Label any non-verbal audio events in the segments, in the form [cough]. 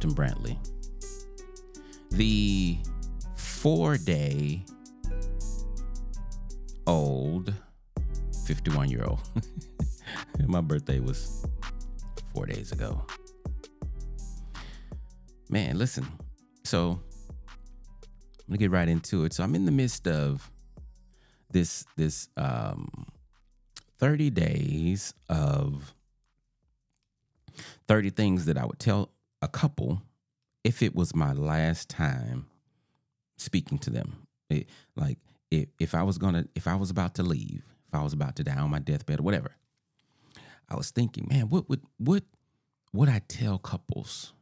Clifton Brantley. The four day old 51 year old. [laughs] My birthday was four days ago. Man, listen. So I'm gonna get right into it. So I'm in the midst of this this um 30 days of 30 things that I would tell a couple if it was my last time speaking to them. It, like if if I was gonna if I was about to leave, if I was about to die on my deathbed or whatever, I was thinking, man, what would what would I tell couples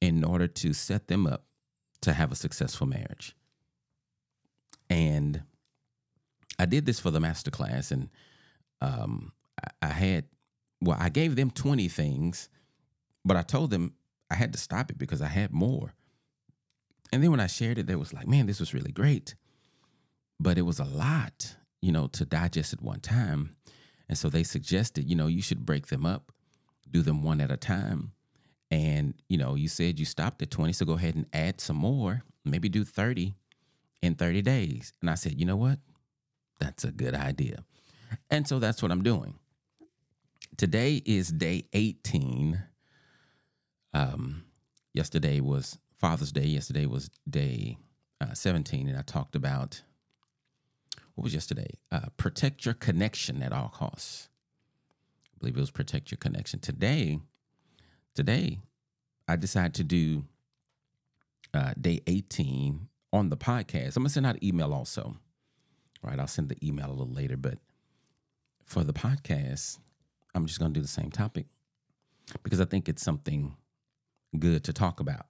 in order to set them up to have a successful marriage? And I did this for the master class, and um, I, I had well, I gave them twenty things, but I told them I had to stop it because I had more. And then when I shared it, they was like, "Man, this was really great," but it was a lot, you know, to digest at one time. And so they suggested, you know, you should break them up, do them one at a time. And, you know, you said you stopped at 20, so go ahead and add some more, maybe do 30 in 30 days. And I said, you know what? That's a good idea. And so that's what I'm doing. Today is day 18. Um, yesterday was Father's Day. Yesterday was day uh, 17. And I talked about what was yesterday? Uh, protect your connection at all costs. I believe it was protect your connection. Today, today, I decided to do uh, day 18 on the podcast. I'm gonna send out an email also. Right, I'll send the email a little later, but for the podcast, I'm just gonna do the same topic because I think it's something good to talk about.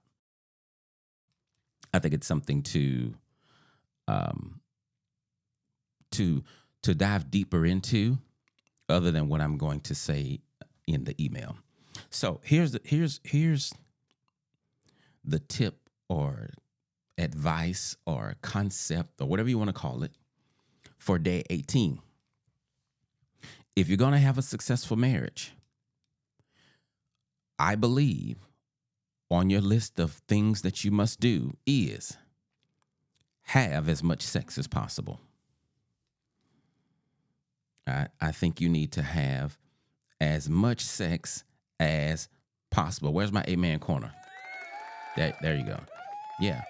I think it's something to um, to to dive deeper into other than what I'm going to say in the email. So here's the here's here's the tip or advice or concept or whatever you want to call it for day 18. If you're going to have a successful marriage, I believe on your list of things that you must do is have as much sex as possible. I, I think you need to have as much sex as possible. Where's my amen corner? There, there you go. Yeah.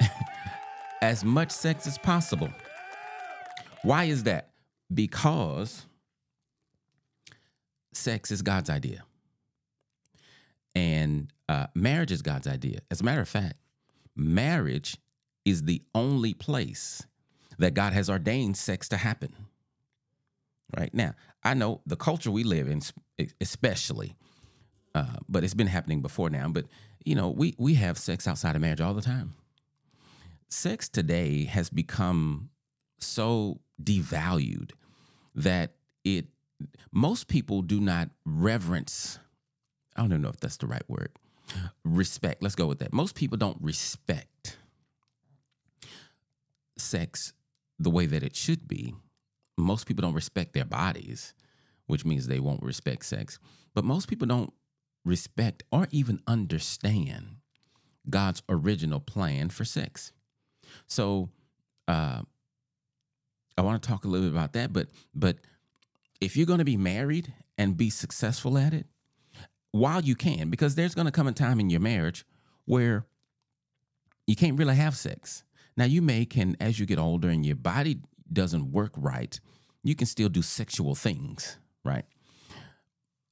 [laughs] as much sex as possible. Why is that? Because sex is God's idea. And uh, marriage is God's idea. As a matter of fact, marriage is the only place that God has ordained sex to happen right now. I know the culture we live in, especially, uh, but it's been happening before now. But you know, we we have sex outside of marriage all the time. Sex today has become so devalued that it most people do not reverence. I don't even know if that's the right word. Respect. Let's go with that. Most people don't respect sex the way that it should be most people don't respect their bodies, which means they won't respect sex. But most people don't respect or even understand God's original plan for sex. So, uh, I want to talk a little bit about that. But but if you're going to be married and be successful at it, while you can, because there's going to come a time in your marriage where you can't really have sex. Now you may can as you get older and your body doesn't work right, you can still do sexual things, right?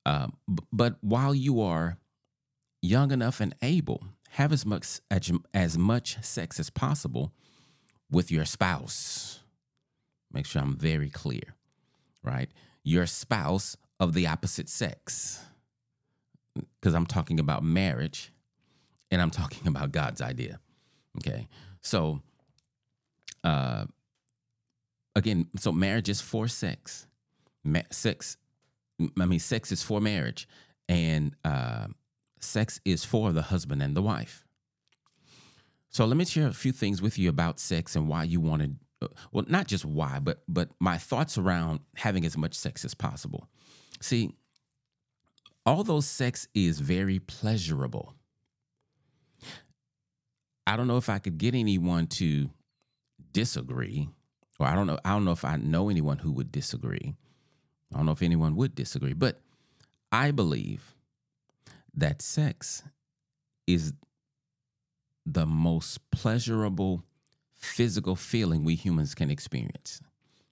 Uh, b- but while you are young enough and able, have as much as, as much sex as possible with your spouse. Make sure I'm very clear, right? Your spouse of the opposite sex. Because I'm talking about marriage and I'm talking [laughs] about God's idea. Okay. So, uh, again, so marriage is for sex. Ma- sex, I mean, sex is for marriage, and uh, sex is for the husband and the wife. So let me share a few things with you about sex and why you want to uh, well, not just why, but but my thoughts around having as much sex as possible. See, although sex is very pleasurable, I don't know if I could get anyone to disagree, or I don't know. I don't know if I know anyone who would disagree. I don't know if anyone would disagree, but I believe that sex is the most pleasurable physical feeling we humans can experience.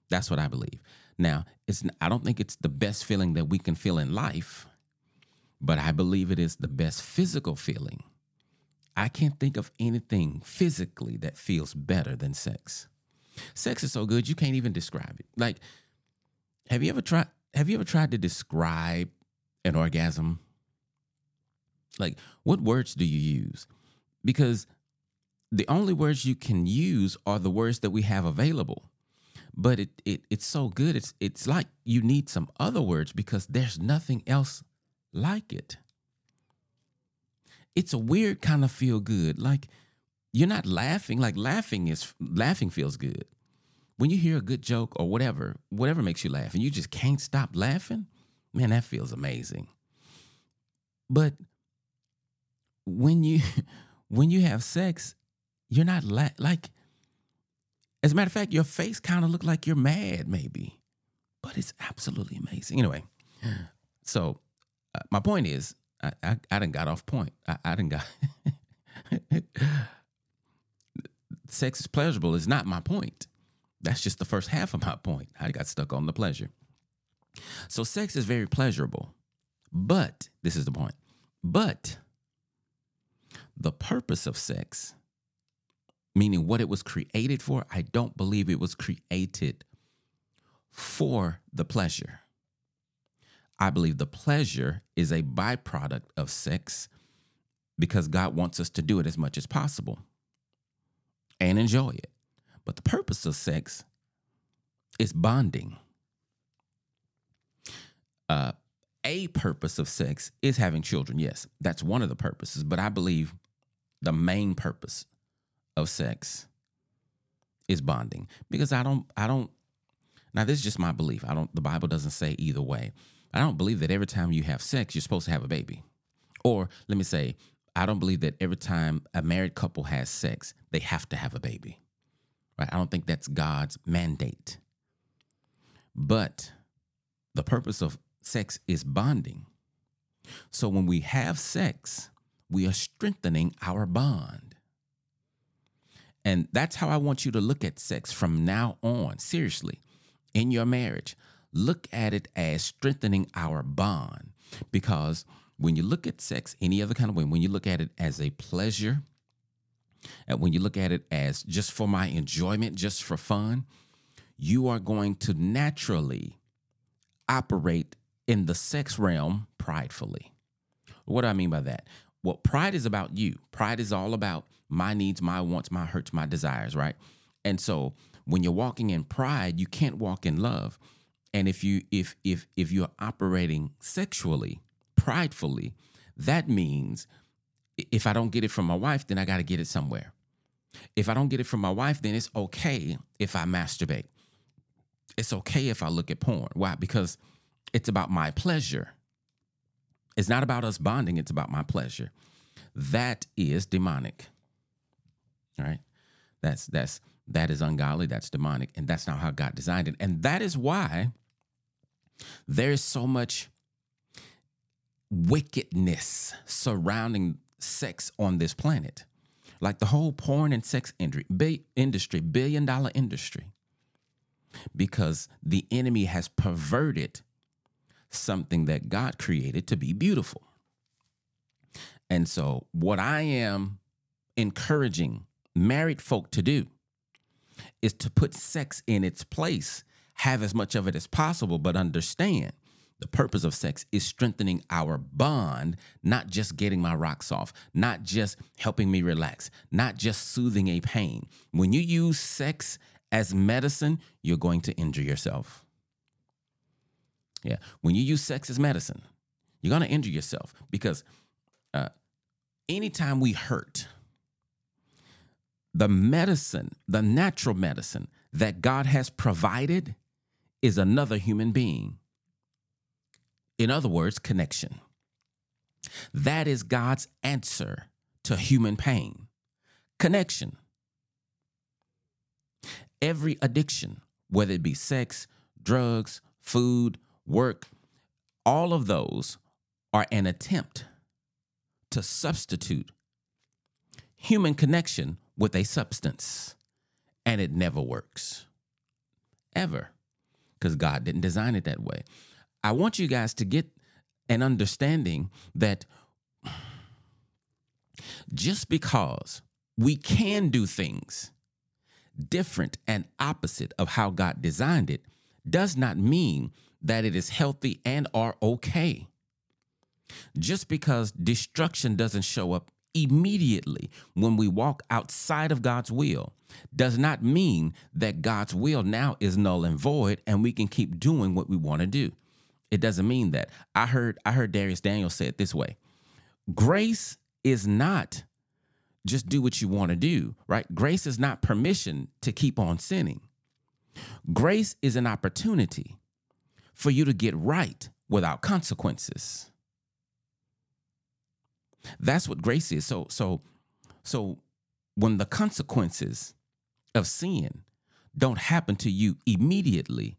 That's what I believe. Now, it's I don't think it's the best feeling that we can feel in life, but I believe it is the best physical feeling. I can't think of anything physically that feels better than sex. Sex is so good you can't even describe it. Like have you ever tried have you ever tried to describe an orgasm? Like what words do you use? Because the only words you can use are the words that we have available. But it, it it's so good. It's it's like you need some other words because there's nothing else like it. It's a weird kind of feel good. Like you're not laughing. Like laughing is laughing feels good. When you hear a good joke or whatever, whatever makes you laugh, and you just can't stop laughing, man, that feels amazing. But when you [laughs] when you have sex you're not la- like as a matter of fact your face kind of look like you're mad maybe but it's absolutely amazing anyway so uh, my point is i i, I didn't got off point. I, I didn't got [laughs] sex is pleasurable is not my point. That's just the first half of my point. I got stuck on the pleasure. So sex is very pleasurable but this is the point but the purpose of sex meaning what it was created for, I don't believe it was created for the pleasure. I believe the pleasure is a byproduct of sex because God wants us to do it as much as possible and enjoy it. But the purpose of sex is bonding. Uh, a purpose of sex is having children. Yes, that's one of the purposes. But I believe the main purpose of sex is bonding because I don't I don't now this is just my belief. I don't the Bible doesn't say either way. I don't believe that every time you have sex you're supposed to have a baby. Or let me say I don't believe that every time a married couple has sex they have to have a baby. Right? I don't think that's God's mandate. But the purpose of sex is bonding. So when we have sex, we are strengthening our bond. And that's how I want you to look at sex from now on. Seriously, in your marriage, look at it as strengthening our bond. Because when you look at sex any other kind of way, when you look at it as a pleasure, and when you look at it as just for my enjoyment, just for fun, you are going to naturally operate in the sex realm pridefully. What do I mean by that? Well, pride is about you. Pride is all about my needs, my wants, my hurts, my desires, right? And so when you're walking in pride, you can't walk in love. And if you if if if you're operating sexually, pridefully, that means if I don't get it from my wife, then I got to get it somewhere. If I don't get it from my wife, then it's okay if I masturbate. It's okay if I look at porn. Why? Because it's about my pleasure. It's not about us bonding, it's about my pleasure. That is demonic. All right? That's that's that is ungodly, that's demonic, and that's not how God designed it. And that is why there is so much wickedness surrounding sex on this planet. Like the whole porn and sex industry, billion dollar industry. Because the enemy has perverted something that God created to be beautiful. And so, what I am encouraging married folk to do is to put sex in its place, have as much of it as possible, but understand the purpose of sex is strengthening our bond, not just getting my rocks off, not just helping me relax, not just soothing a pain. When you use sex as medicine, you're going to injure yourself. Yeah. When you use sex as medicine, you're going to injure yourself because uh, anytime we hurt, the medicine, the natural medicine that God has provided is another human being. In other words, connection. That is God's answer to human pain connection. Every addiction, whether it be sex, drugs, food, work, all of those are an attempt to substitute human connection with a substance. And it never works. Ever. Because God didn't design it that way. I want you guys to get an understanding that just because we can do things different and opposite of how God designed it does not mean that it is healthy and are okay. Just because destruction doesn't show up immediately when we walk outside of God's will does not mean that God's will now is null and void and we can keep doing what we want to do. It doesn't mean that. I heard I heard Dharius Daniel say it this way. Grace is not just do what you want to do, right? Grace is not permission to keep on sinning. Grace is an opportunity for you to get right without consequences. That's what grace is. So so so when the consequences of sin don't happen to you immediately,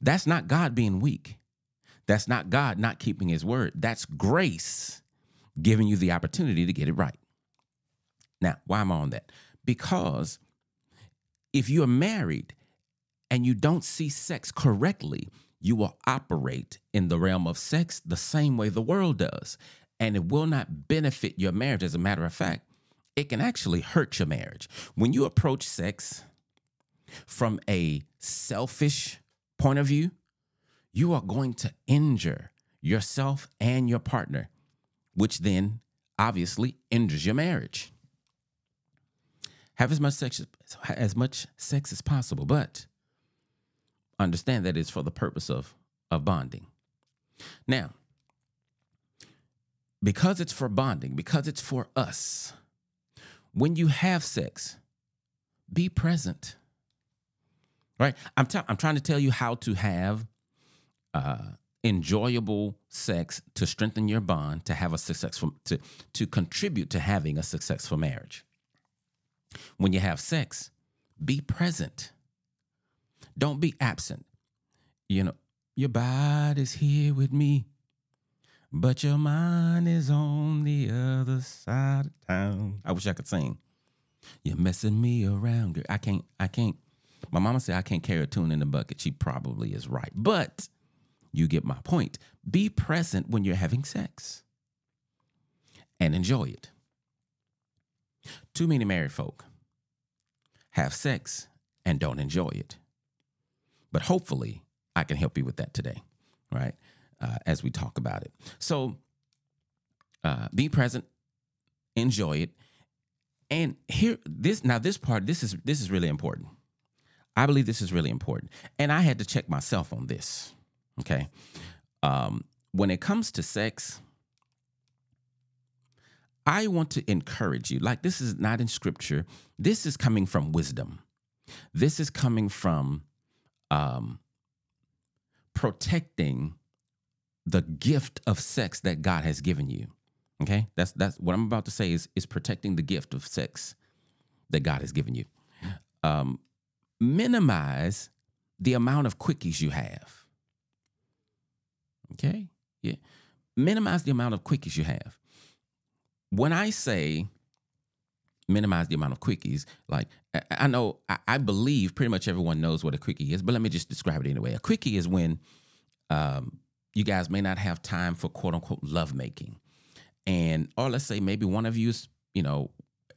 that's not God being weak. That's not God not keeping his word. That's grace giving you the opportunity to get it right. Now, why am I on that? Because if you're married and you don't see sex correctly, you will operate in the realm of sex the same way the world does. And it will not benefit your marriage. As a matter of fact, it can actually hurt your marriage. When you approach sex from a selfish point of view, you are going to injure yourself and your partner, which then obviously injures your marriage. Have as much sex as much sex as possible, but understand that it's for the purpose of of bonding. Now, because it's for bonding, because it's for us, when you have sex, be present. Right? I'm t- I'm trying to tell you how to have uh, enjoyable sex to strengthen your bond, to have a successful to to contribute to having a successful marriage. When you have sex, be present. Don't be absent. You know, your body's here with me, but your mind is on the other side of town. I wish I could sing. You're messing me around, girl. I can't, I can't. My mama said I can't carry a tune in the bucket. She probably is right. But you get my point. Be present when you're having sex and enjoy it. Too many married folk have sex and don't enjoy it. But hopefully, I can help you with that today, right? Uh, as we talk about it. So, uh, be present, enjoy it, and here this now this part this is this is really important. I believe this is really important, and I had to check myself on this. Okay. Um, when it comes to sex, I want to encourage you. Like, this is not in scripture, this is coming from wisdom. This is coming from um, protecting the gift of sex that God has given you. Okay, that's that's what I'm about to say is is protecting the gift of sex that God has given you. Um, minimize the amount of quickies you have. Okay. Yeah. Minimize the amount of quickies you have. When I say minimize the amount of quickies, like I know, I believe pretty much everyone knows what a quickie is, but let me just describe it anyway. A quickie is when um, you guys may not have time for quote unquote lovemaking. And, or let's say maybe one of you is, you know,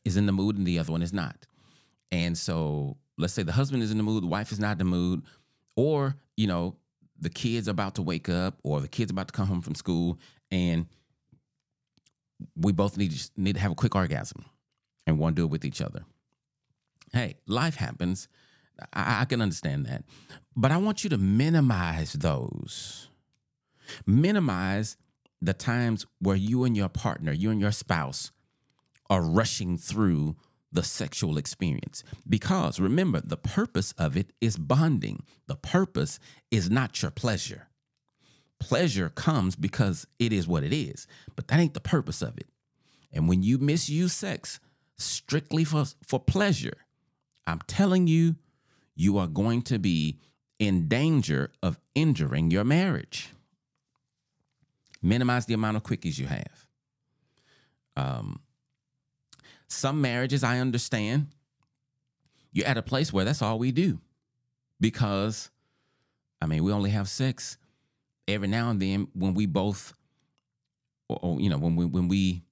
is in the mood and the other one is not. And so let's say the husband is in the mood, the wife is not in the mood, or, you know, the kid's about to wake up or the kid's about to come home from school and we both need to, need to have a quick orgasm and want to do it with each other. Hey, life happens. I, I can understand that. But I want you to minimize those. Minimize the times where you and your partner, you and your spouse are rushing through the sexual experience. Because remember, the purpose of it is bonding, the purpose is not your pleasure. Pleasure comes because it is what it is, but that ain't the purpose of it. And when you misuse sex strictly for, for pleasure, I'm telling you, you are going to be in danger of injuring your marriage. Minimize the amount of quickies you have. Um, some marriages, I understand, you're at a place where that's all we do because, I mean, we only have sex every now and then when we both, or, or you know, when we when we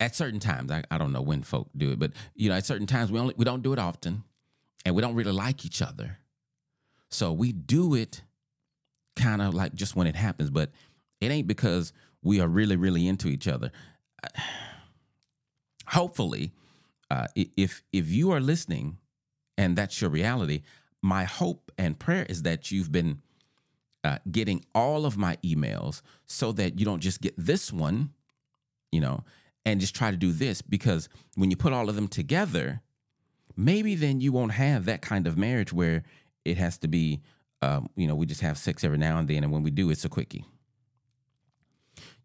at certain times. I, I don't know when folk do it, but you know, at certain times we only we don't do it often, and we don't really like each other, so we do it kind of like just when it happens, but it ain't because we are really really into each other [sighs] hopefully, uh, if if you are listening and that's your reality, my hope and prayer is that you've been uh, getting all of my emails so that you don't just get this one, you know, and just try to do this because when you put all of them together, maybe then you won't have that kind of marriage where it has to be, um, you know, we just have sex every now and then, and when we do, it's a quickie.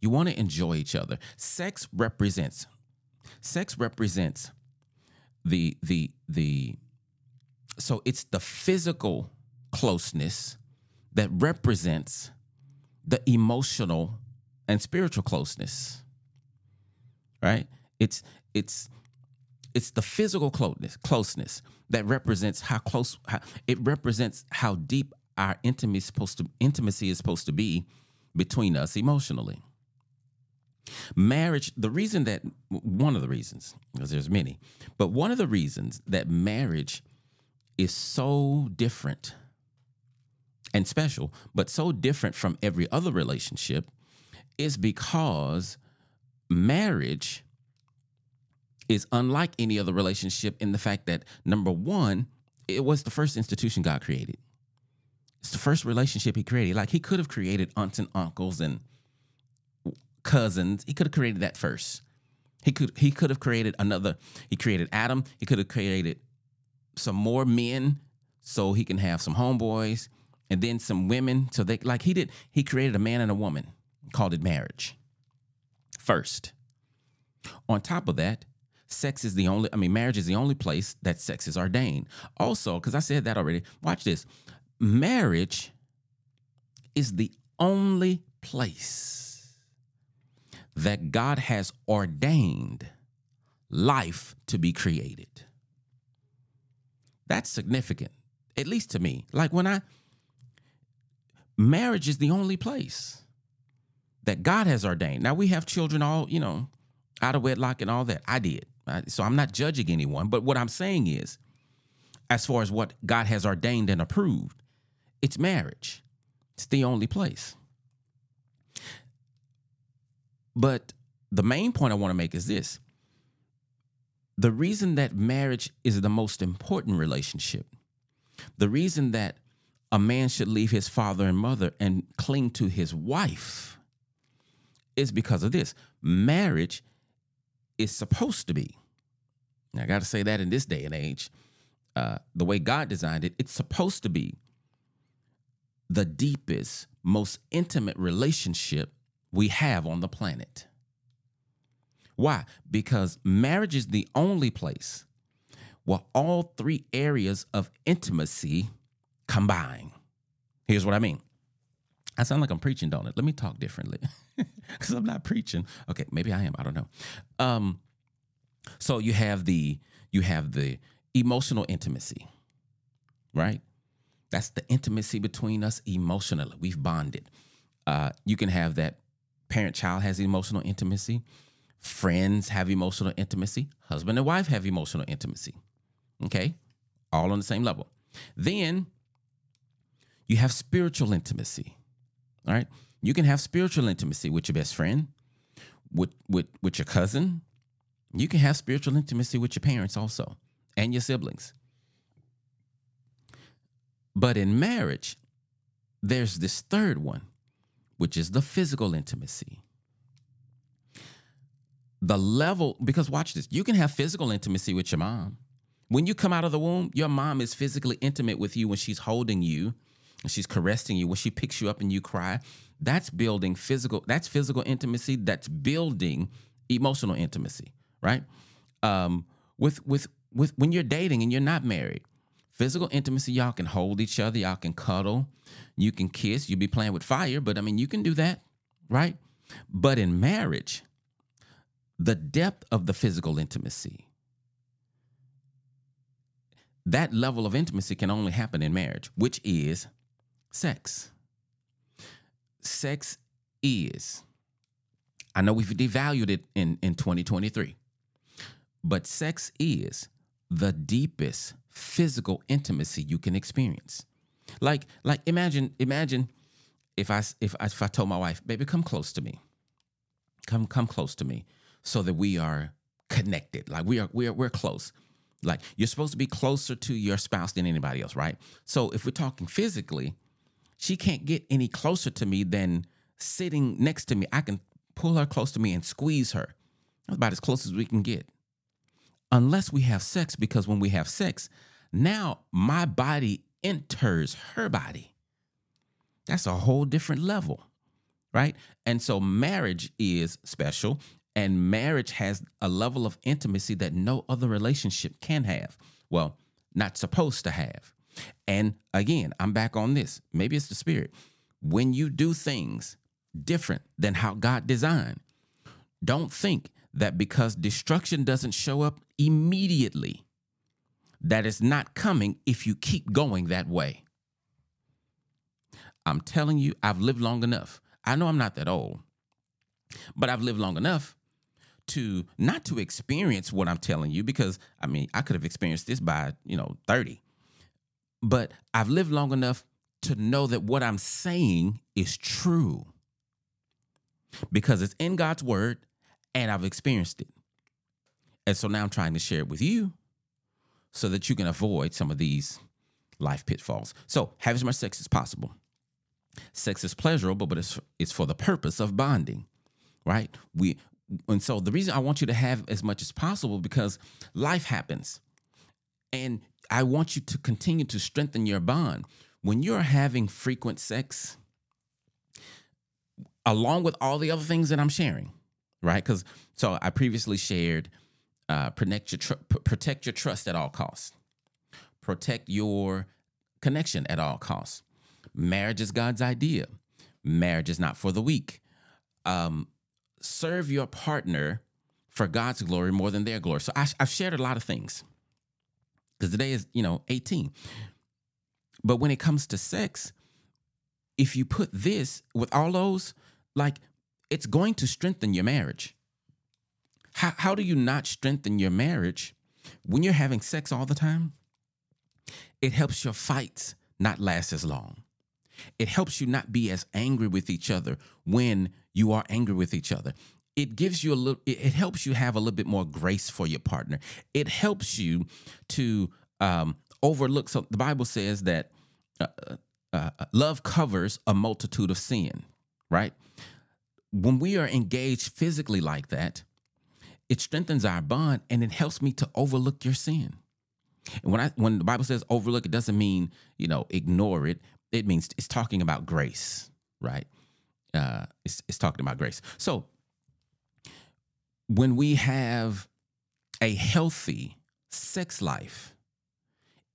You want to enjoy each other. Sex represents sex represents the the the so it's the physical closeness that represents the emotional and spiritual closeness right it's it's it's the physical closeness closeness that represents how close how, it represents how deep our intimacy is supposed to intimacy is supposed to be between us emotionally Marriage, the reason that, one of the reasons, because there's many, but one of the reasons that marriage is so different and special, but so different from every other relationship is because marriage is unlike any other relationship in the fact that number one, it was the first institution God created. It's the first relationship he created. Like he could have created aunts and uncles and cousins. He could have created that first. He could he could have created another. He created Adam. He could have created some more men so he can have some homeboys and then some women. So they like he did. He created a man and a woman, called it marriage. First. On top of that, sex is the only. I mean, marriage is the only place that sex is ordained. Also, because I said that already. Watch this. Marriage is the only place that God has ordained life to be created. That's significant, at least to me. Like when I, marriage is the only place that God has ordained. Now we have children all, you know, out of wedlock and all that. I did. So I'm not judging anyone. But what I'm saying is, as far as what God has ordained and approved, it's marriage. It's the only place. But the main point I want to make is this the reason that marriage is the most important relationship, the reason that a man should leave his father and mother and cling to his wife is because of this. Marriage is supposed to be, I got to say that in this day and age, uh, the way God designed it, it's supposed to be the deepest, most intimate relationship we have on the planet. Why? Because marriage is the only place where all three areas of intimacy combine. Here's what I mean. I sound like I'm preaching, don't it? Let me talk differently. [laughs] Because I'm not preaching. Okay, maybe I am. I don't know. Um, so you have the you have the emotional intimacy, right? That's the intimacy between us emotionally. We've bonded. Uh, you can have that parent child has emotional intimacy. Friends have emotional intimacy. Husband and wife have emotional intimacy. Okay? All on the same level. Then you have spiritual intimacy. All right? You can have spiritual intimacy with your best friend, with with with your cousin. You can have spiritual intimacy with your parents also and your siblings. But in marriage, there's this third one which is the physical intimacy. the level, because watch this, you can have physical intimacy with your mom. When you come out of the womb, your mom is physically intimate with you when she's holding you, and she's caressing you, when she picks you up and you cry. That's building physical, that's physical intimacy, that's building emotional intimacy, right? Um, with with with when you're dating and you're not married, physical intimacy, y'all can hold each other, y'all can cuddle, you can kiss, you'll be playing with fire, but I mean you can do that, right? But in marriage, the depth of the physical intimacy, that level of intimacy can only happen in marriage, which is sex. Sex is, I know we've devalued it in, in 2023, but sex is the deepest physical intimacy you can experience. Like, like imagine, imagine if I if I, if I told my wife, baby, come close to me. Come, come close to me so that we are connected. Like we are, we are, we're close. Like you're supposed to be closer to your spouse than anybody else, right? So if we're talking physically, she can't get any closer to me than sitting next to me. I can pull her close to me and squeeze her. That's about as close as we can get. Unless we have sex, because when we have sex, now my body enters her body. That's a whole different level, right? And so marriage is special and marriage has a level of intimacy that no other relationship can have. Well, not supposed to have. And again, I'm back on this. Maybe it's the spirit. When you do things different than how God designed, don't think that because destruction doesn't show up immediately, that is not coming if you keep going that way. I'm telling you, I've lived long enough. I know I'm not that old, but I've lived long enough to not to experience what I'm telling you because I mean I could have experienced this by you know 30 but I've lived long enough to know that what I'm saying is true because it's in God's word and I've experienced it and so now I'm trying to share it with you so that you can avoid some of these life pitfalls so have as much sex as possible sex is pleasurable but it's it's for the purpose of bonding right we and so the reason I want you to have as much as possible because life happens. And I want you to continue to strengthen your bond. When you're having frequent sex, along with all the other things that I'm sharing, right? Because so I previously shared uh, protect your tr- protect your trust at all costs, protect your connection at all costs. Marriage is God's idea. Marriage is not for the weak. Um, serve your partner for God's glory more than their glory. So I, have shared a lot of things because today is, you know, 18. But when it comes to sex, if you put this with all those, like it's going to strengthen your marriage. How, how do you not strengthen your marriage when you're having sex all the time? It helps your fights not last as long. It helps you not be as angry with each other when you are angry with each other. It gives you a little, it helps you have a little bit more grace for your partner. It helps you to um, overlook. So the Bible says that uh, uh, uh, love covers a multitude of sin, right? When we are engaged physically like that, it strengthens our bond and it helps me to overlook your sin. And when I when the Bible says overlook, it doesn't mean you know ignore it, it means it's talking about grace, right? Uh, it's, it's talking about grace. So when we have a healthy sex life,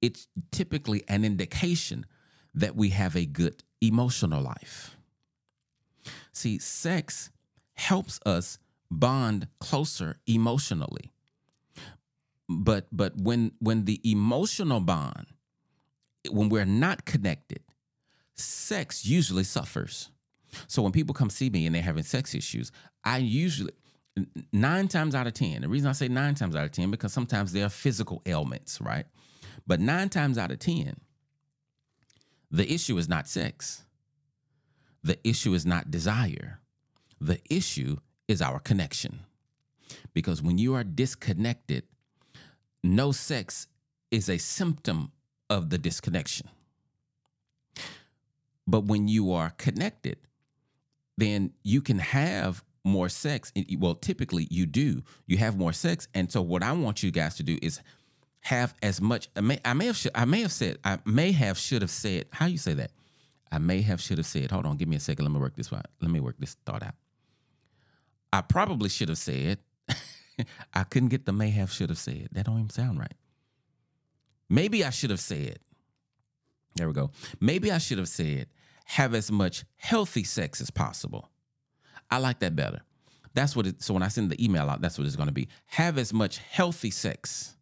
it's typically an indication that we have a good emotional life. See, sex helps us bond closer emotionally. But but when when the emotional bond when we're not connected, sex usually suffers. So when people come see me and they're having sex issues, I usually nine times out of ten. The reason I say nine times out of ten because sometimes there are physical ailments, right? But nine times out of ten, the issue is not sex. The issue is not desire. The issue is our connection. Because when you are disconnected, no sex is a symptom of the disconnection. But when you are connected, then you can have more sex. Well, typically you do. You have more sex, and so what I want you guys to do is have as much. I may, I may have. I may have said. I may have should have said. How you say that? I may have should have said. Hold on. Give me a second. Let me work this out. Let me work this thought out. I probably should have said. [laughs] I couldn't get the may have should have said. That don't even sound right. Maybe I should have said. There we go. Maybe I should have said have as much healthy sex as possible. I like that better. That's what it so when I send the email out, that's what it's going to be. Have as much healthy sex.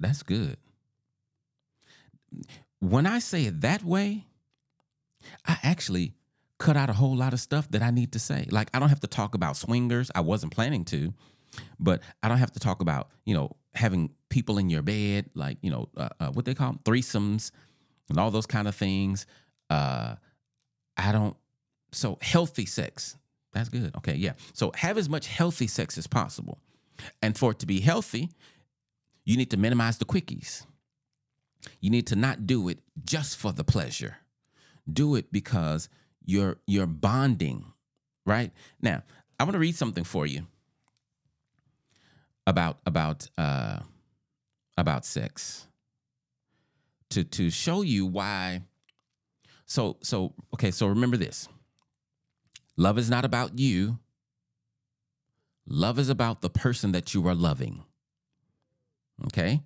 That's good. When I say it that way, I actually cut out a whole lot of stuff that I need to say. Like I don't have to talk about swingers. I wasn't planning to, but I don't have to talk about you know having people in your bed, like you know uh, uh, what they call them, threesomes and all those kind of things. Uh, I don't. So healthy sex. That's good. Okay, yeah. So have as much healthy sex as possible, and for it to be healthy, you need to minimize the quickies. You need to not do it just for the pleasure. Do it because you're you're bonding, right? Now, I want to read something for you about about uh about sex to to show you why so so okay so remember this. Love is not about you. Love is about the person that you are loving okay?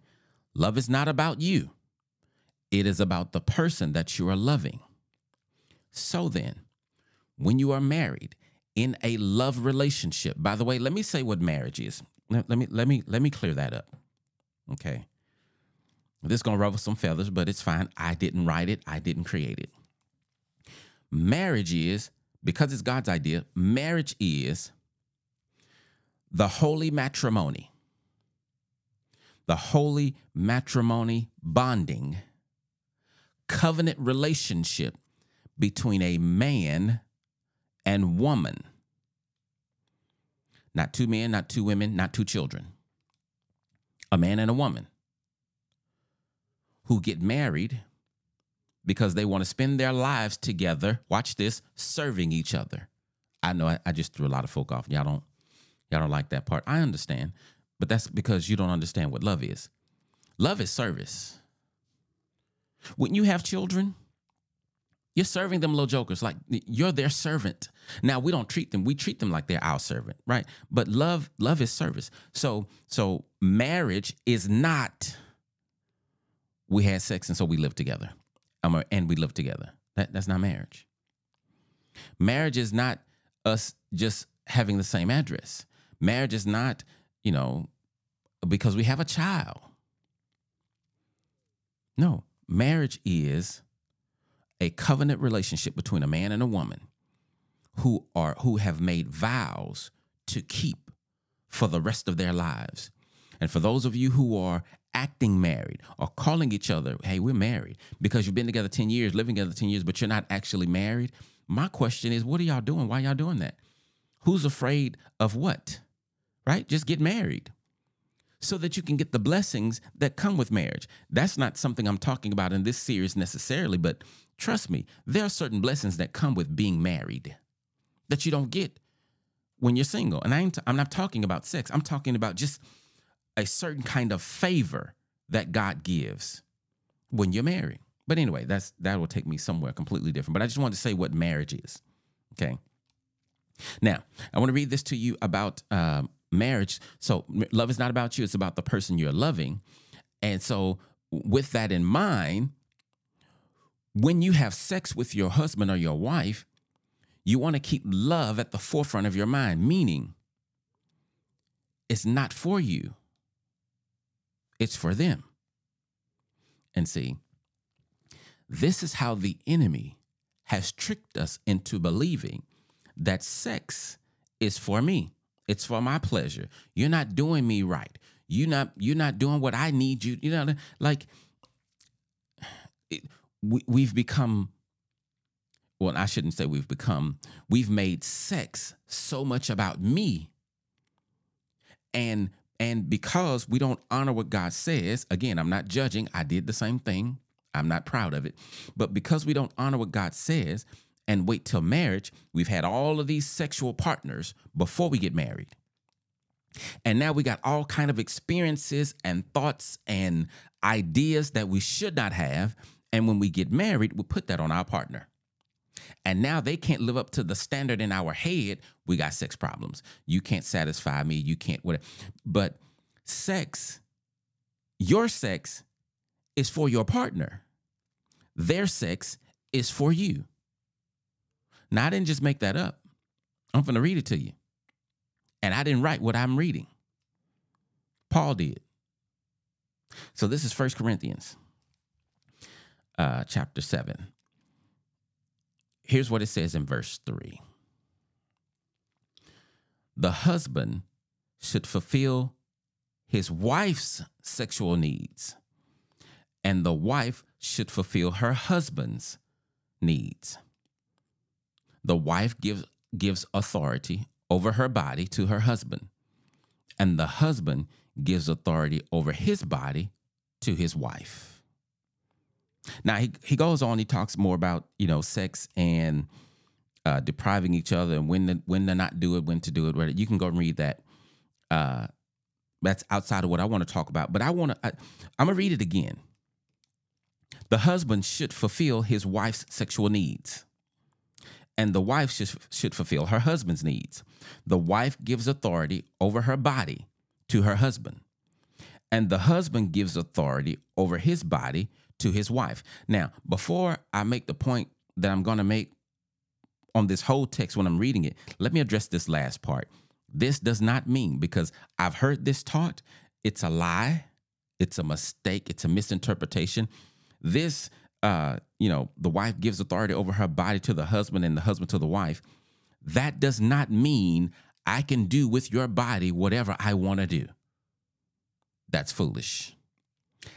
Love is not about you. It is about the person that you are loving so then, when you are married in a love relationship, by the way, let me say what marriage is. Let, let me let me let me clear that up. Okay. This is gonna ruffle some feathers, but it's fine. I didn't write it, I didn't create it. Marriage is, because it's God's idea, marriage is the holy matrimony. The holy matrimony bonding covenant relationship between a man and woman. Not two men, not two women, not two children. A man and a woman who get married because they want to spend their lives together. Watch this, serving each other. I know I, I, just threw a lot of folk off. Y'all don't y'all don't like that part. I understand, but that's because you don't understand what love is. Love is service. When you have children, you're serving them little jokers like you're their servant. Now we don't treat them; we treat them like they're our servant, right? But love, love is service. So, so marriage is not we had sex and so we live together, um, and we live together. That that's not marriage. Marriage is not us just having the same address. Marriage is not, you know, because we have a child. No, marriage is a covenant relationship between a man and a woman who are who have made vows to keep for the rest of their lives. And for those of you who are acting married or calling each other, hey, we're married because you've been together 10 years, living together 10 years, but you're not actually married. My question is, what are y'all doing? Why y'all doing that? Who's afraid of what? Right? Just get married so that you can get the blessings that come with marriage. That's not something I'm talking about in this series necessarily, but Trust me, there are certain blessings that come with being married that you don't get when you're single. And I ain't t- I'm not talking about sex. I'm talking about just a certain kind of favor that God gives when you're married. But anyway, that's that will take me somewhere completely different. But I just wanted to say what marriage is. Okay. Now, I want to read this to you about um, marriage. So, love is not about you, it's about the person you're loving. And so, with that in mind, when you have sex with your husband or your wife, you want to keep love at the forefront of your mind, meaning it's not for you, it's for them. And see, this is how the enemy has tricked us into believing that sex is for me. It's for my pleasure. You're not doing me right. You're not you're not doing what I need you. You know, like it, we, we've become well, I shouldn't say we've become, we've made sex so much about me. And and because we don't honor what God says, again, I'm not judging. I did the same thing. I'm not proud of it. But because we don't honor what God says, and wait till marriage, we've had all of these sexual partners before we get married. And now we got all kind of experiences and thoughts and ideas that we should not have. And when we get married, we put that on our partner. And now they can't live up to the standard in our head. We got sex problems. You can't satisfy me. You can't whatever. But sex, your sex is for your partner. Their sex is for you. Now, I didn't just make that up. I'm going to read it to you. And I didn't write what I'm reading. Paul did. So this is First Corinthians uh, chapter 7. Here's what it says in verse 3 The husband should fulfill his wife's sexual needs, and the wife should fulfill her husband's needs. The wife gives, gives authority over her body to her husband, and the husband gives authority over his body to his wife. Now he, he goes on, he talks more about, you know, sex and uh, depriving each other and when to, when to not do it, when to do it. You can go and read that. Uh, that's outside of what I want to talk about. But I want to, I'm to read it again. The husband should fulfill his wife's sexual needs, and the wife should, should fulfill her husband's needs. The wife gives authority over her body to her husband, and the husband gives authority over his body to his wife. Now, before I make the point that I'm going to make on this whole text when I'm reading it, let me address this last part. This does not mean, because I've heard this taught, it's a lie, it's a mistake, it's a misinterpretation. This, uh, you know, the wife gives authority over her body to the husband and the husband to the wife. That does not mean I can do with your body whatever I want to do. That's foolish.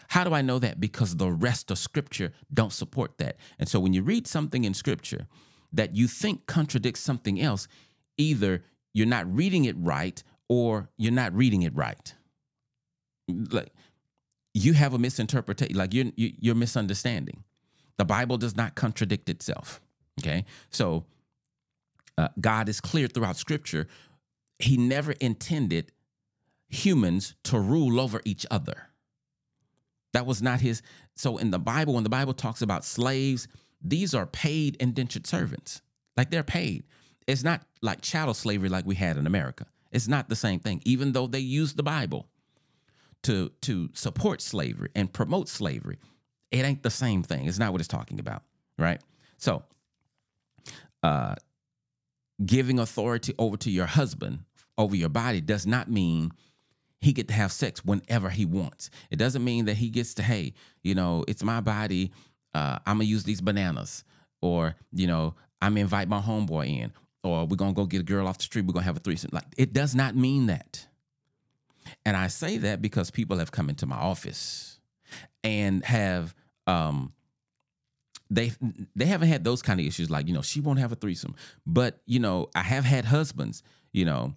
How do I know that? Because the rest of scripture don't support that. And so when you read something in scripture that you think contradicts something else, either you're not reading it right or you're not reading it right. Like you have a misinterpretation, like you're you're misunderstanding. The Bible does not contradict itself. Okay, so uh, God is clear throughout Scripture. He never intended humans to rule over each other. That was not his. So in the Bible, when the Bible talks about slaves, these are paid indentured servants. Like they're paid. It's not like chattel slavery like we had in America. It's not the same thing, even though they use the Bible to to support slavery and promote slavery. It ain't the same thing. It's not what it's talking about, right? So, uh, giving authority over to your husband over your body does not mean he get to have sex whenever he wants. It doesn't mean that he gets to, hey, you know, it's my body. Uh, I'm gonna use these bananas, or you know, I'm gonna invite my homeboy in, or we're gonna go get a girl off the street. We're gonna have a threesome. Like it does not mean that. And I say that because people have come into my office and have um they they haven't had those kind of issues like you know she won't have a threesome but you know i have had husbands you know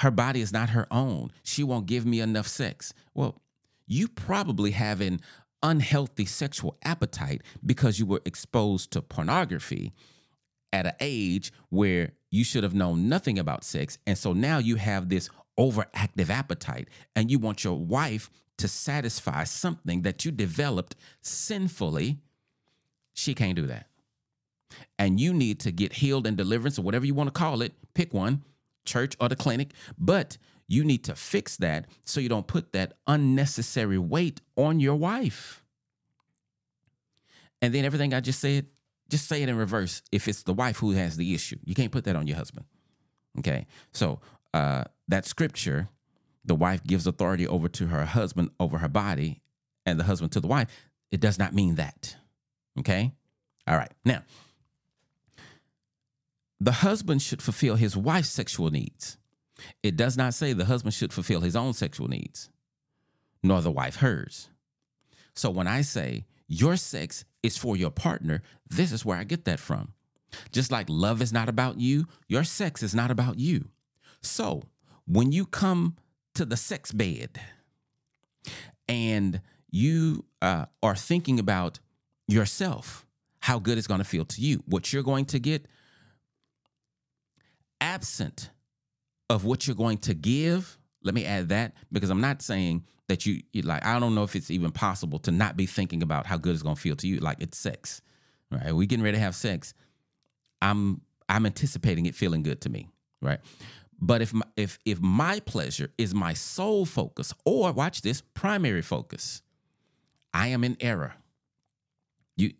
her body is not her own. She won't give me enough sex. Well, you probably have an unhealthy sexual appetite because you were exposed to pornography at an age where you should have known nothing about sex. And so now you have this overactive appetite and you want your wife to satisfy something that you developed sinfully. She can't do that. And you need to get healed and deliverance or whatever you want to call it, pick one, church or the clinic, but you need to fix that so you don't put that unnecessary weight on your wife. And then everything I just said, just say it in reverse if it's the wife who has the issue. You can't put that on your husband. Okay. So uh, that scripture, the wife gives authority over to her husband over her body, and the husband to the wife, it does not mean that. Okay. All right. Now, the husband should fulfill his wife's sexual needs. It does not say the husband should fulfill his own sexual needs, nor the wife hers. So when I say your sex is for your partner, this is where I get that from. Just like love is not about you, your sex is not about you. So when you come to the sex bed and you uh, are thinking about yourself, how good it's going to feel to you. What you're going to get, absent of what you're going to give, let me add that because I'm not saying that you like, I don't know if it's even possible to not be thinking about how good it's going to feel to you. Like it's sex, right? We getting ready to have sex. I'm, I'm anticipating it feeling good to me, right? But if my, if if my pleasure is my sole focus, or watch this primary focus, I am in error. You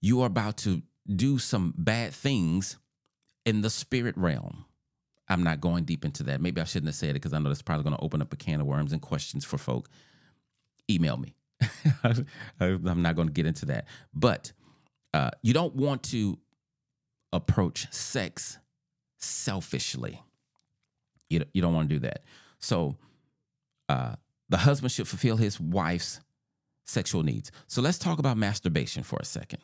you are about to do some bad things in the spirit realm. I'm not going deep into that. Maybe I shouldn't have said it because I know that's probably going to open up a can of worms and questions for folk. Email me. [laughs] I'm not going to get into that. But uh, you don't want to approach sex selfishly. You, you don't want to do that. So uh, the husband should fulfill his wife's sexual needs. So let's talk about masturbation for a second.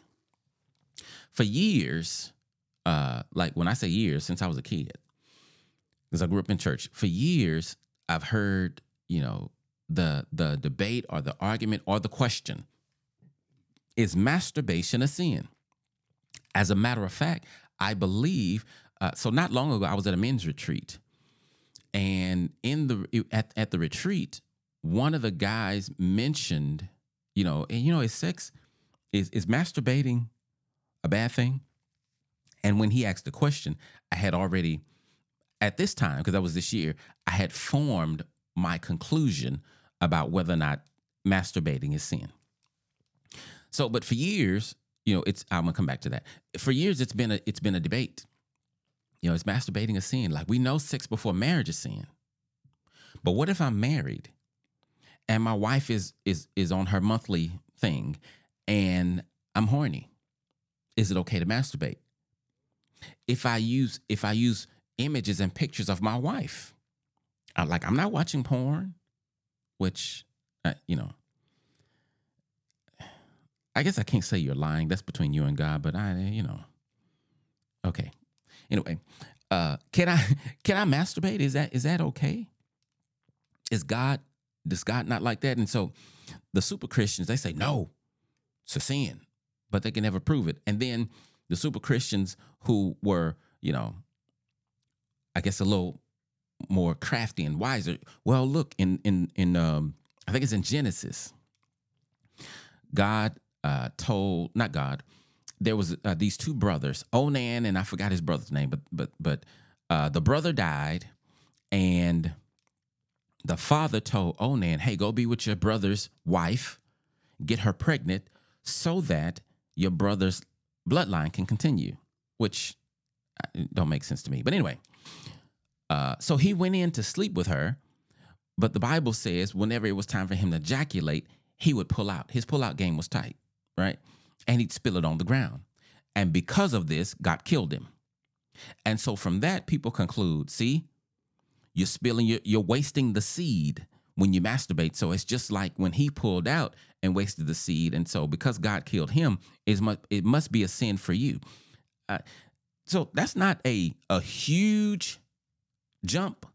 For years, uh, like when I say years, since I was a kid, because I grew up in church, for years I've heard, you know, the the debate or the argument or the question is masturbation a sin? As a matter of fact, I believe uh, so not long ago, I was at a men's retreat, and in the at at the retreat, one of the guys mentioned, you know, and you know, is sex is is masturbating a bad thing? And when he asked the question, I had already at this time because that was this year, I had formed my conclusion about whether or not masturbating is sin. So, but for years, you know, it's I'm gonna come back to that. For years, it's been a it's been a debate you know, is masturbating a sin? Like we know sex before marriage is sin. But what if I'm married and my wife is is is on her monthly thing and I'm horny? Is it okay to masturbate? If I use if I use images and pictures of my wife, I'm like I'm not watching porn, which uh, you know, I guess I can't say you're lying. That's between you and God, but I, you know, okay. Anyway, uh, can I [laughs] can I masturbate? Is that is that okay? Is God does God not like that? And so the super Christians they say no, it's a sin, but they can never prove it. And then the super Christians who were you know, I guess a little more crafty and wiser. Well, look in in in um, I think it's in Genesis. God uh, told not God there was uh, these two brothers, Onan and I forgot his brother's name, but but but uh, the brother died, and the father told Onan, "Hey, go be with your brother's wife, get her pregnant, so that your brother's bloodline can continue." Which uh, don't make sense to me, but anyway. Uh, so he went in to sleep with her, but the Bible says whenever it was time for him to ejaculate, he would pull out. His pull out game was tight, right? And he'd spill it on the ground. And because of this, God killed him. And so from that, people conclude see, you're spilling, you're, you're wasting the seed when you masturbate. So it's just like when he pulled out and wasted the seed. And so because God killed him, it must, be a sin for you. Uh, so that's not a, a huge jump,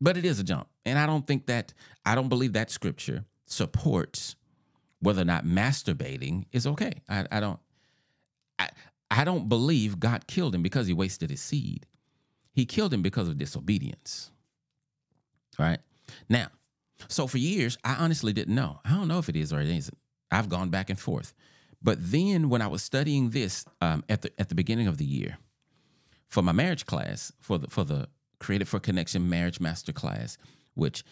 but it is a jump. And I don't think that, I don't believe that scripture supports whether or not masturbating is okay. I, I don't I, I don't believe God killed him because he wasted his seed. He killed him because of disobedience. Right? Now, so for years, I honestly didn't know. I don't know if it is or it isn't. I've gone back and forth. But then when I was studying this um, at the at the beginning of the year for my marriage class, for the for the Created for Connection Marriage Master class, which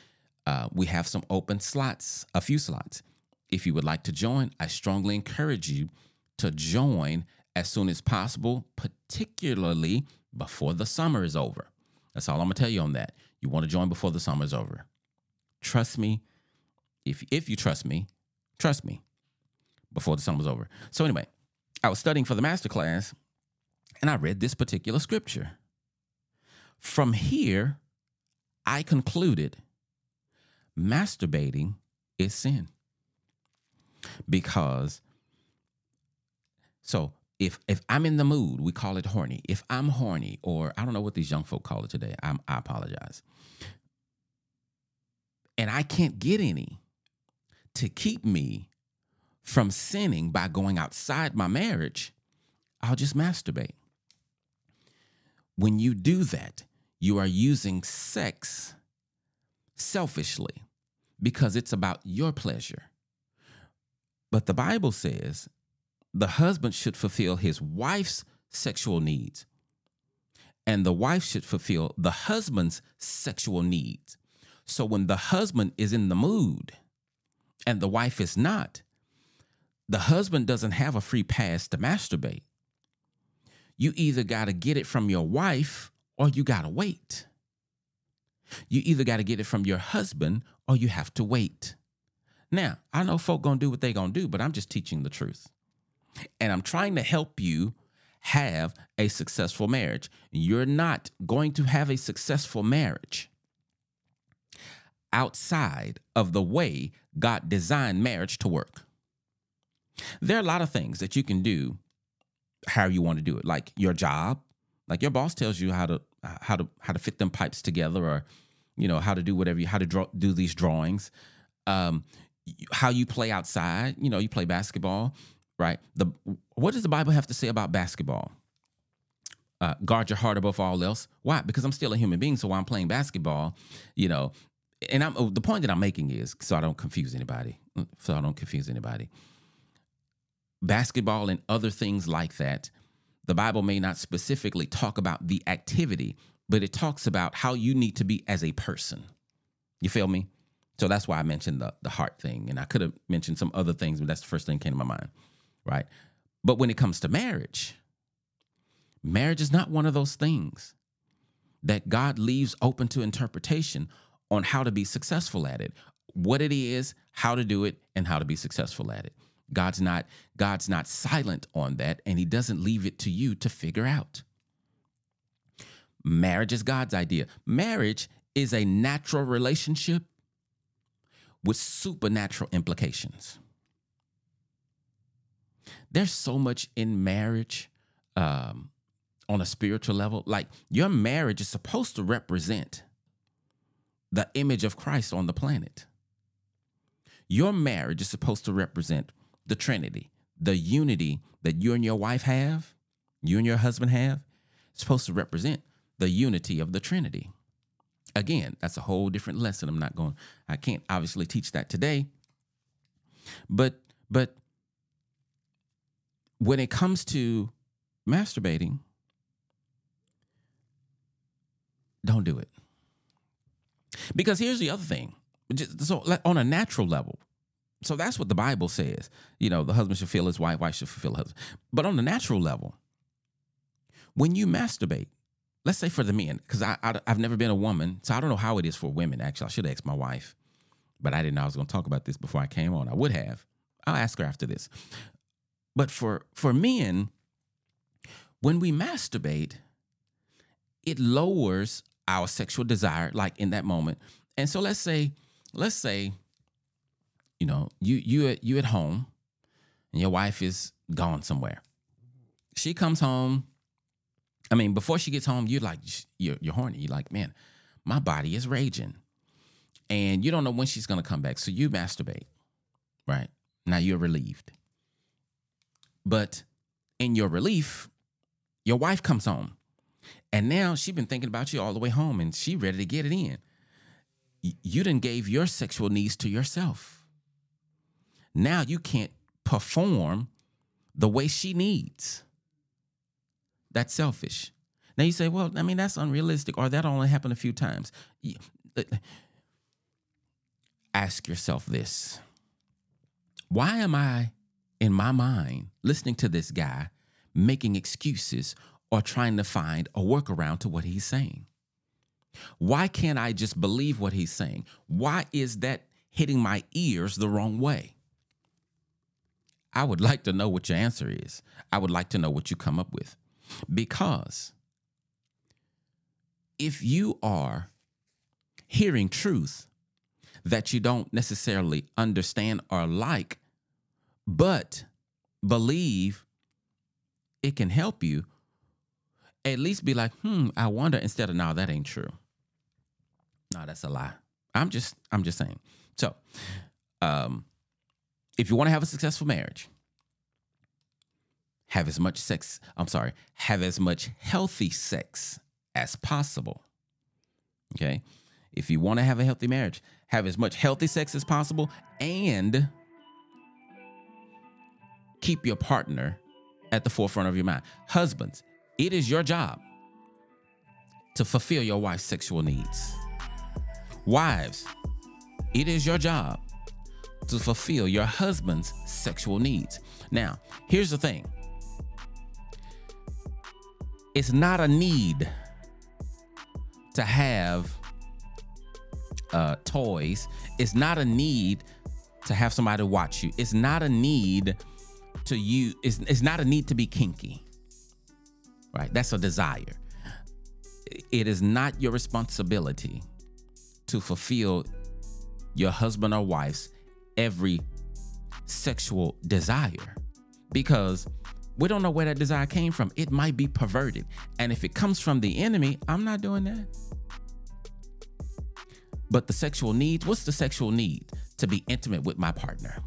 uh, we have some open slots, a few slots. If you would like to join, I strongly encourage you to join as soon as possible, particularly before the summer is over. That's all I'm gonna tell you on that. You want to join before the summer is over. Trust me. If if you trust me, trust me before the summer's over. So anyway, I was studying for the master class and I read this particular scripture. From here, I concluded masturbating is sin because so if if I'm in the mood, we call it horny. If I'm horny, or I don't know what these young folk call it today, I'm, I apologize. And I can't get any to keep me from sinning by going outside my marriage, I'll just masturbate. When you do that, you are using sex selfishly because it's about your pleasure. But the Bible says the husband should fulfill his wife's sexual needs, and the wife should fulfill the husband's sexual needs. So when the husband is in the mood and the wife is not, the husband doesn't have a free pass to masturbate. You either got to get it from your wife or you got to wait. You either got to get it from your husband or you have to wait. Now, I know folk to do what they to do, but I'm just teaching the truth. And I'm trying to help you have a successful marriage. You're not going to have a successful marriage outside of the way God designed marriage to work. There are a lot of things that you can do how you want to do it, like your job, like your boss tells you how to how to how to fit them pipes together, or you know how to do whatever you how to draw do these drawings. Um, how you play outside, you know, you play basketball, right? The what does the Bible have to say about basketball? Uh, guard your heart above all else. Why? Because I'm still a human being. So while I'm playing basketball, you know, and I'm oh, the point that I'm making is so I don't confuse anybody. So I don't confuse anybody. Basketball and other things like that, the Bible may not specifically talk about the activity, but it talks about how you need to be as a person. You feel me? So that's why I mentioned the the heart thing, and I could have mentioned some other things, but that's the first thing that came to my mind, right? But when it comes to marriage, marriage is not one of those things that God leaves open to interpretation on how to be successful at it, what it is, how to do it, and how to be successful at it. God's not God's not silent on that and he doesn't leave it to you to figure out. Marriage is God's idea. Marriage is a natural relationship with supernatural implications. There's so much in marriage um, on a spiritual level. Like your marriage is supposed to represent the image of Christ on the planet. Your marriage is supposed to represent the Trinity, the unity that you and your wife have, you and your husband have, supposed to represent the unity of the Trinity. Again, that's a whole different lesson. I'm not going, I can't obviously teach that today. But, but when it comes to masturbating, don't do it. Because here's the other thing. So on a natural level, so that's what the Bible says. You know, the husband should feel his wife, wife should fulfill husband. But on the natural level, when you masturbate, let's say for the men, because I, I have never been a woman, so I don't know how it is for women. Actually, I should have asked my wife, but I didn't know I was going to talk about this before I came on. I would have. I'll ask her after this. But for for men, when we masturbate, it lowers our sexual desire, like in that moment. And so let's say, let's say, you know, you you you at home, and your wife is gone somewhere. She comes home. I mean, before she gets home, you're like you're you're horny. You're like, man, my body is raging, and you don't know when she's gonna come back. So you masturbate, right? Now you're relieved, but in your relief, your wife comes home and now she's been thinking about you all the way home and she ready to get it in. You didn't gave your sexual needs to yourself. Now you can't perform the way she needs. That's selfish. Now you say, well, I mean, that's unrealistic, or that only happened a few times. Uh, ask yourself this Why am I, in my mind, listening to this guy making excuses or trying to find a workaround to what he's saying? Why can't I just believe what he's saying? Why is that hitting my ears the wrong way? I would like to know what your answer is. I would like to know what you come up with. Because if you are hearing truth that you don't necessarily understand or like, but believe it can help you, at least be like, hmm, I wonder instead of no, that ain't true. No, that's a lie. I'm just I'm just saying. So um if you want to have a successful marriage, have as much sex, I'm sorry, have as much healthy sex as possible. Okay. If you want to have a healthy marriage, have as much healthy sex as possible and keep your partner at the forefront of your mind. Husbands, it is your job to fulfill your wife's sexual needs. Wives, it is your job to fulfill your husband's sexual needs. Now, here's the thing it's not a need to have uh, toys, it's not a need to have somebody watch you, it's not a need to you, it's, it's not a need to be kinky, right? That's a desire. It is not your responsibility to fulfill your husband or wife's every sexual desire because we don't know where that desire came from. It might be perverted. And if it comes from the enemy, I'm not doing that. But the sexual needs, what's the sexual need? To be intimate with my partner.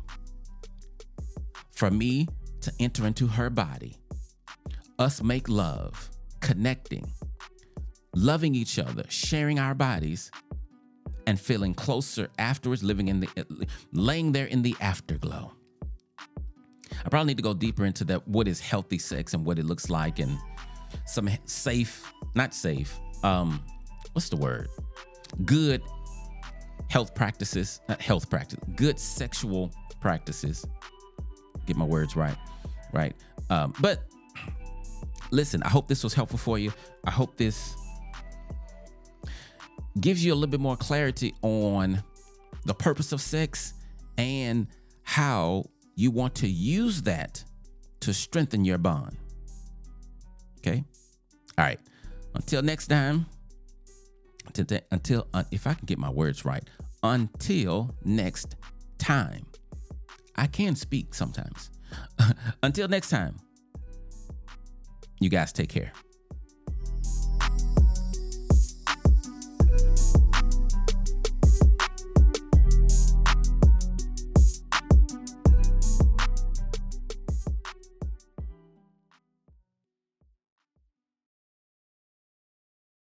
For me to enter into her body, us make love, connecting, loving each other, sharing our bodies, and feeling closer afterwards, living in the, laying there in the afterglow. I probably need to go deeper into that. What is healthy sex and what it looks like, and some safe, not safe. Um, what's the word? Good health practices, not health practice. Good sexual practices. Get my words right, right? Um, but listen, I hope this was helpful for you. I hope this gives you a little bit more clarity on the purpose of sex and how you want to use that to strengthen your bond. Okay? All right. Until next time, until, until uh, if I can get my words right, until next time. I can speak sometimes. [laughs] until next time, you guys take care.